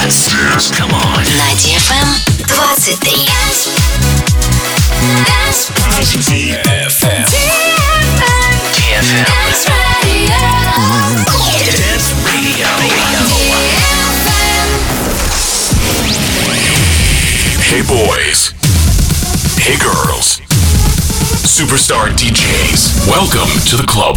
Dance. Dance. Come on. На DFM 23. DFM. DFM. Dance Radio. Hey boys. Hey girls. Superstar DJs. Welcome to the club.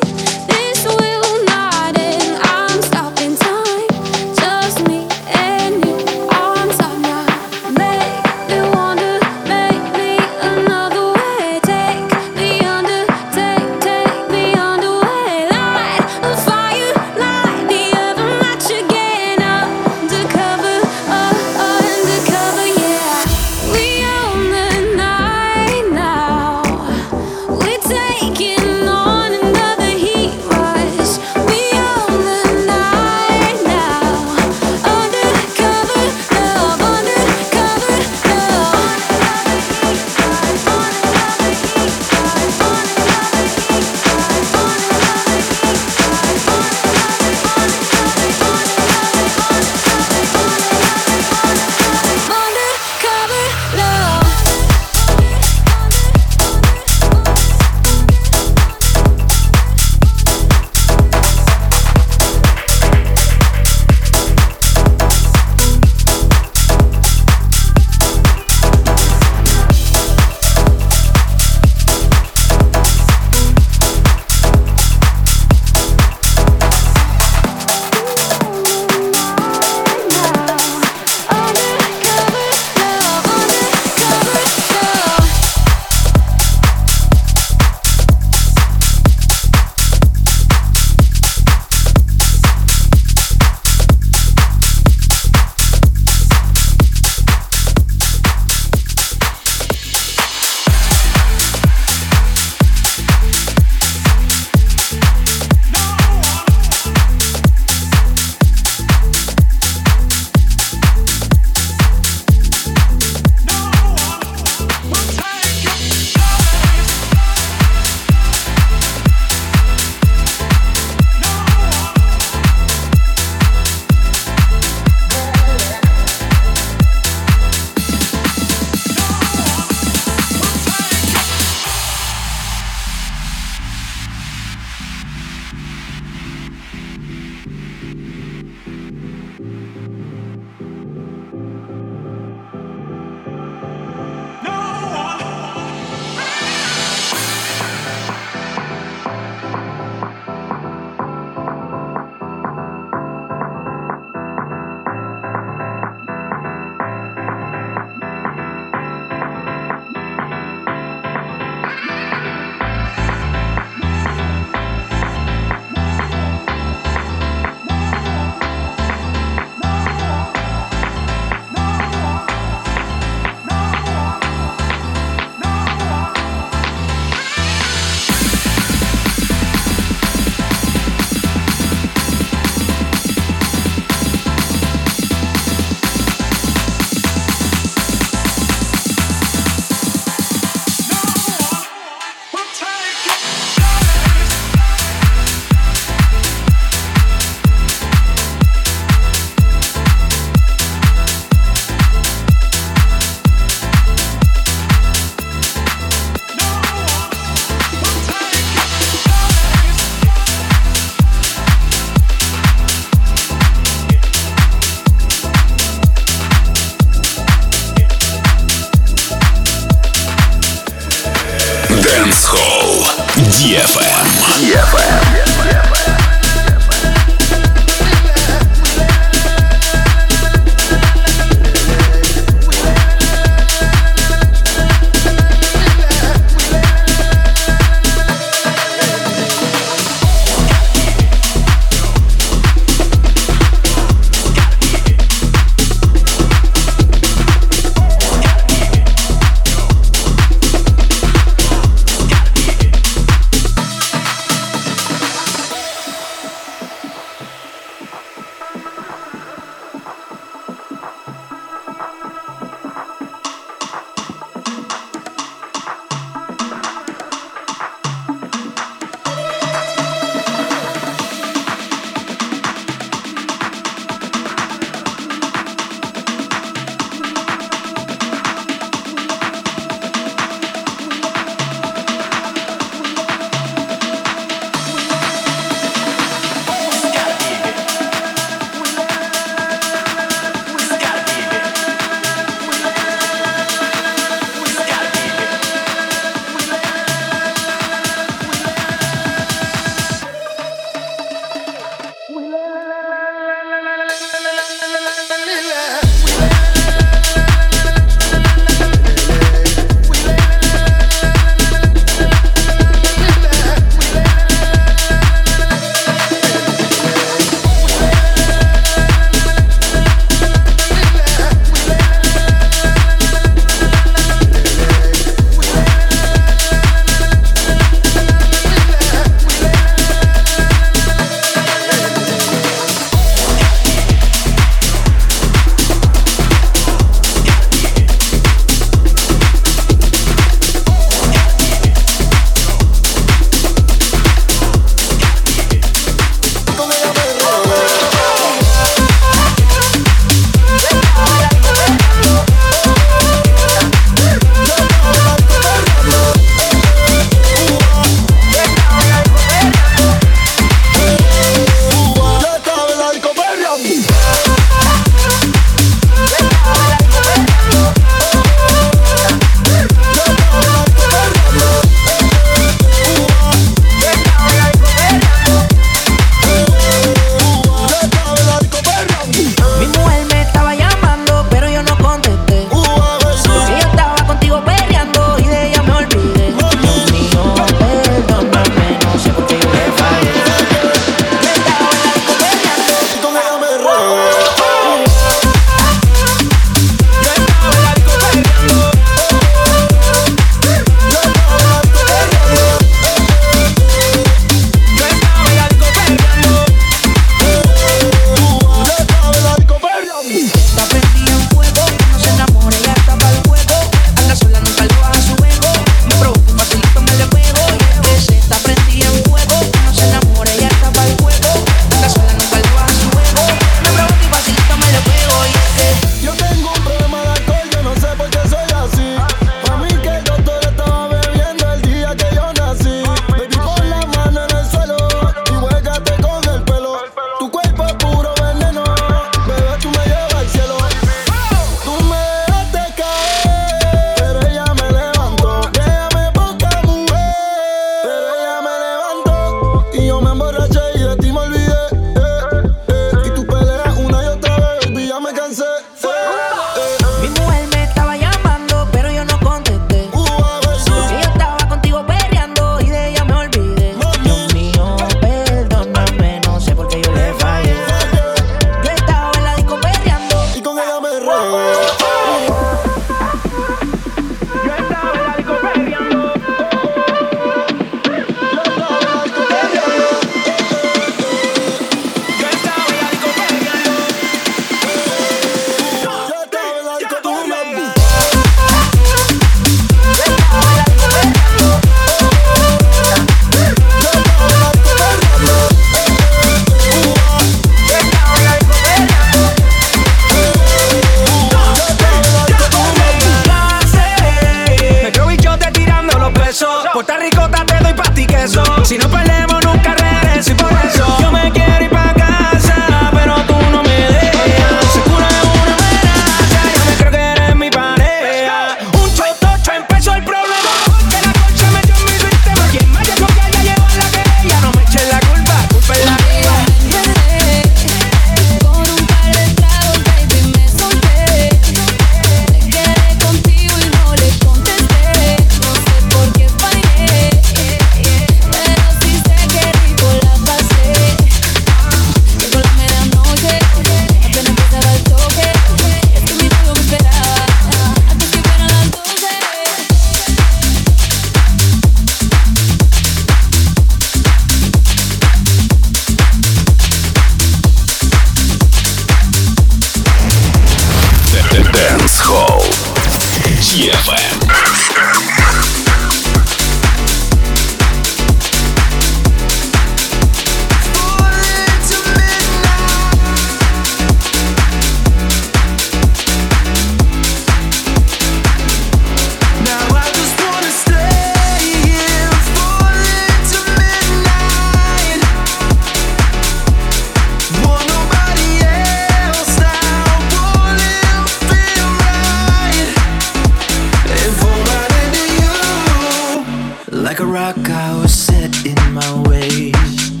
Like a rock, I was set in my ways.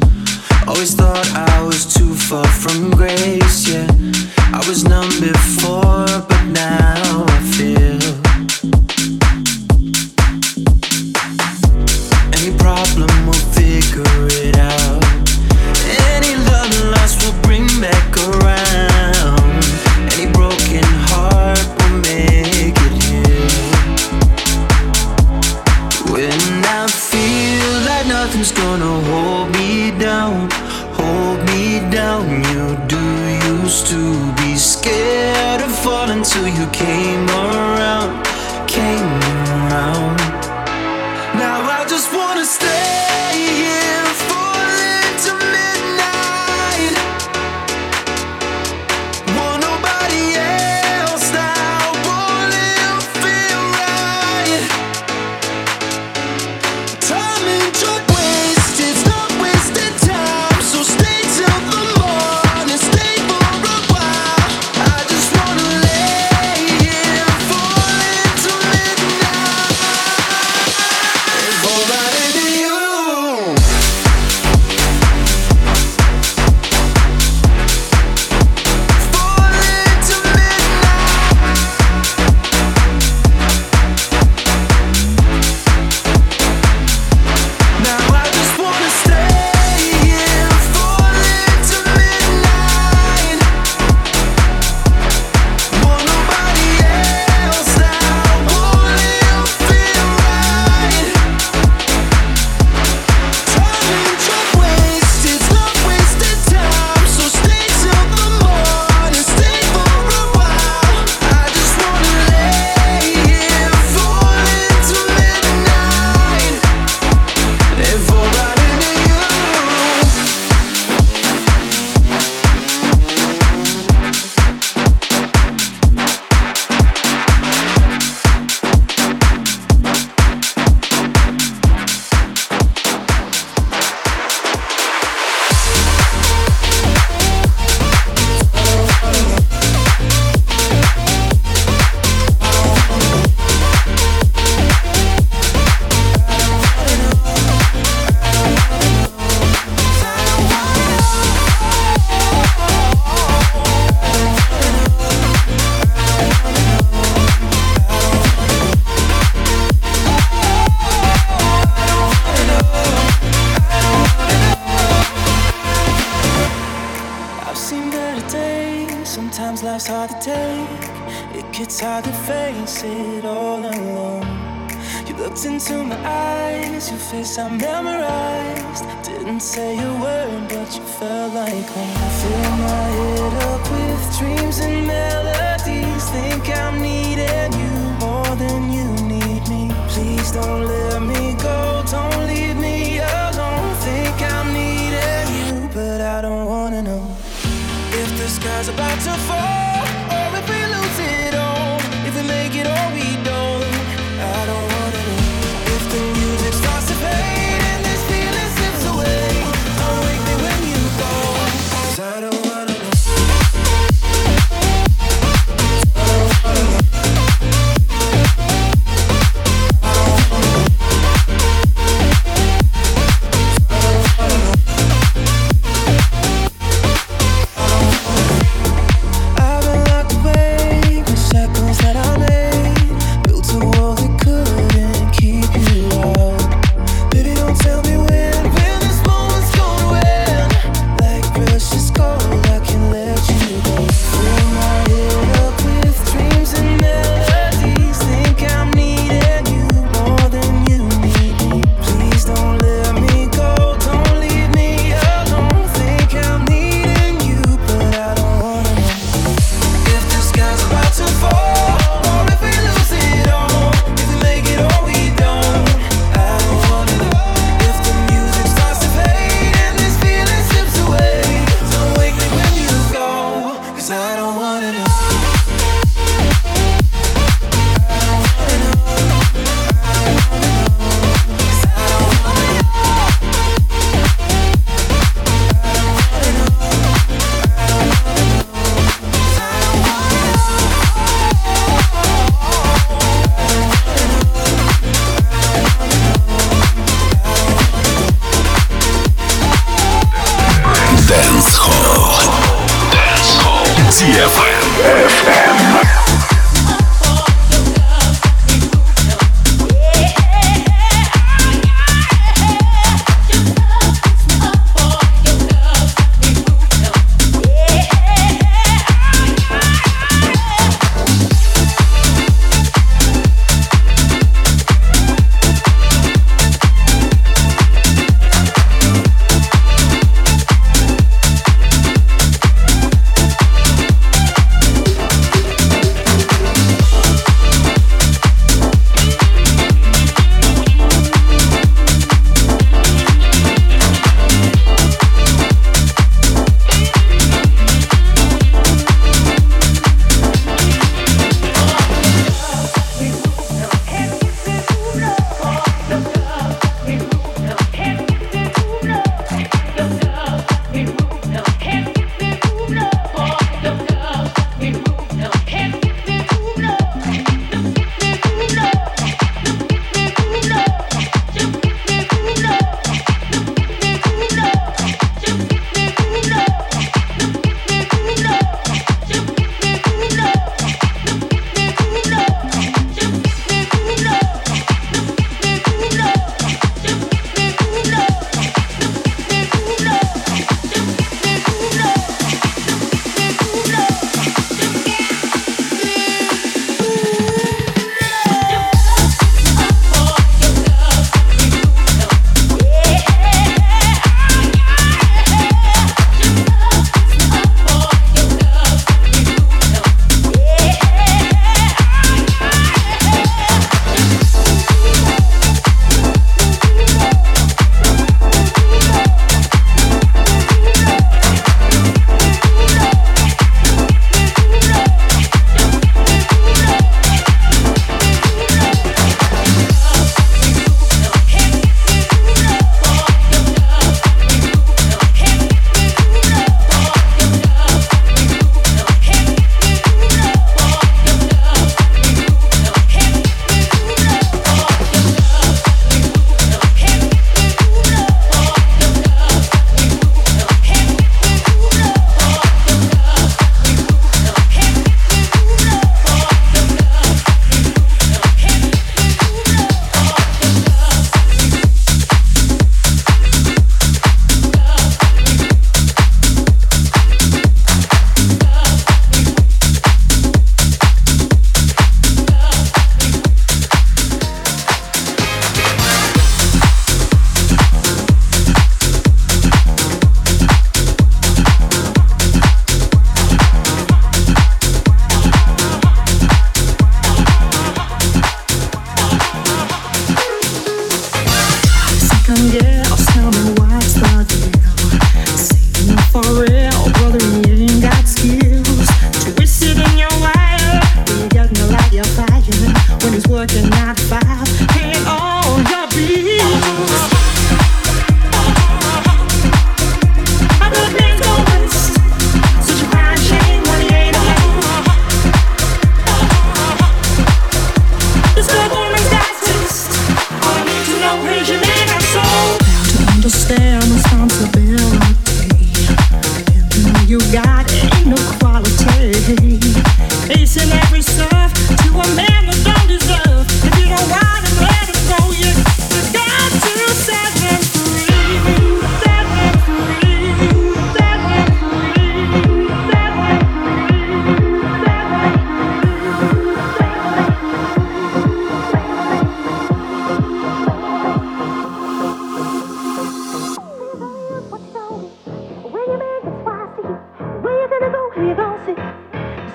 Always thought I was too far from grace, yeah. I was numb before.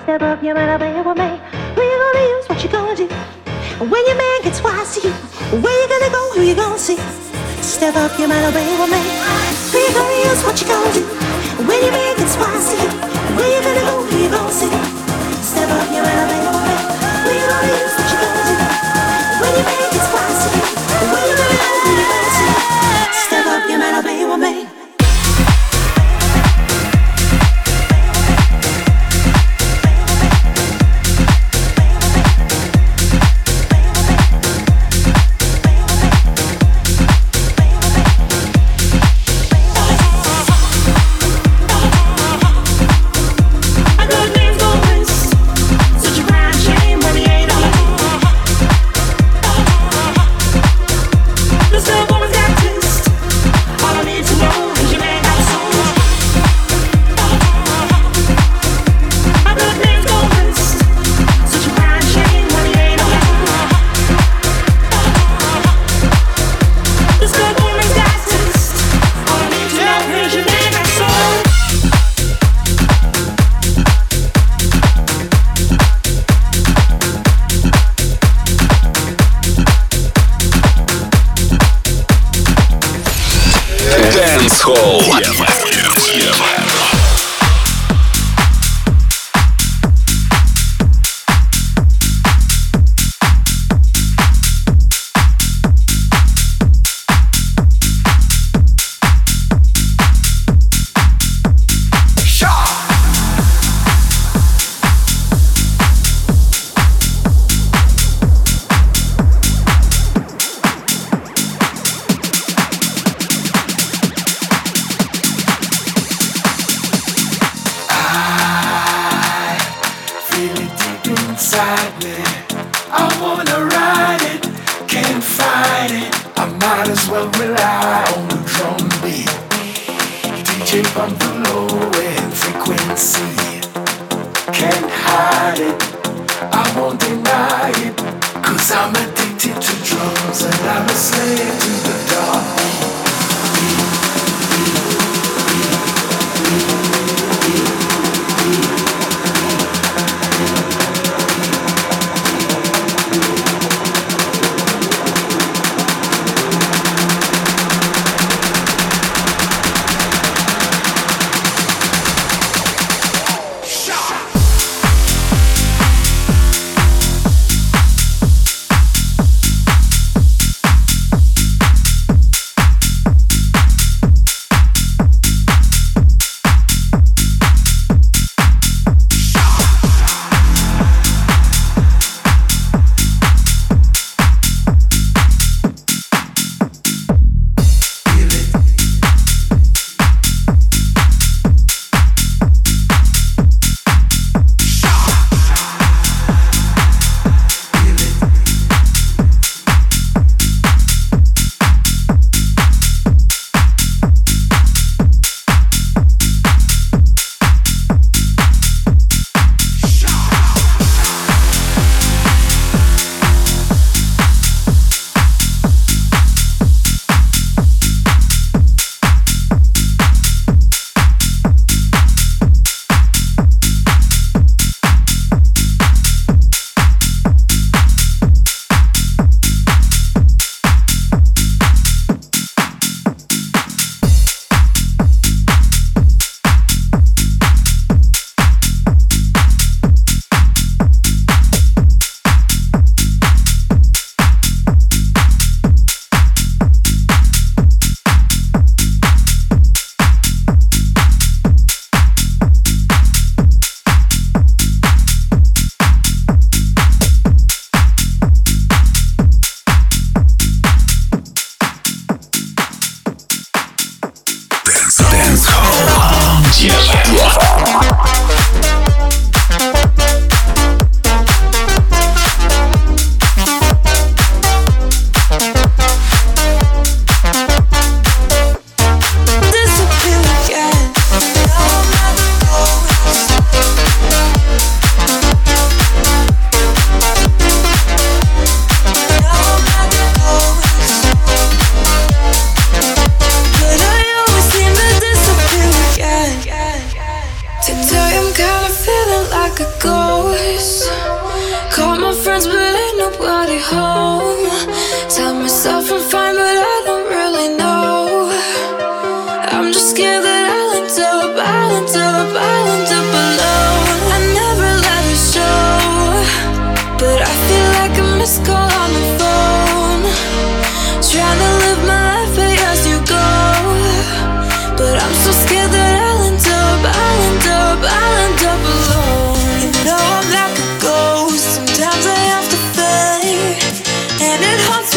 step up you better up with me. Who you gonna use what you gonna do. When your man gets wise to you, where you gonna go, who you gonna see? Step up you better up with me. Who you gonna use what you gonna do. When your man gets wise to you, where you gonna go, who you gonna see? Step up you better up with me. Who you gonna use what you gonna do. When your man gets wise to you.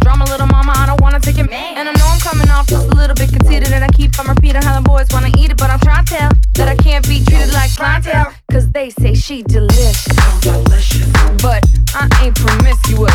drama, little mama. I don't wanna take it. Man. And I know I'm coming off just a little bit conceited, and I keep on repeating how the boys wanna eat it, but I'm trying to tell that I can't be treated like clientele, cause they say she delicious. So delicious. But I ain't promiscuous.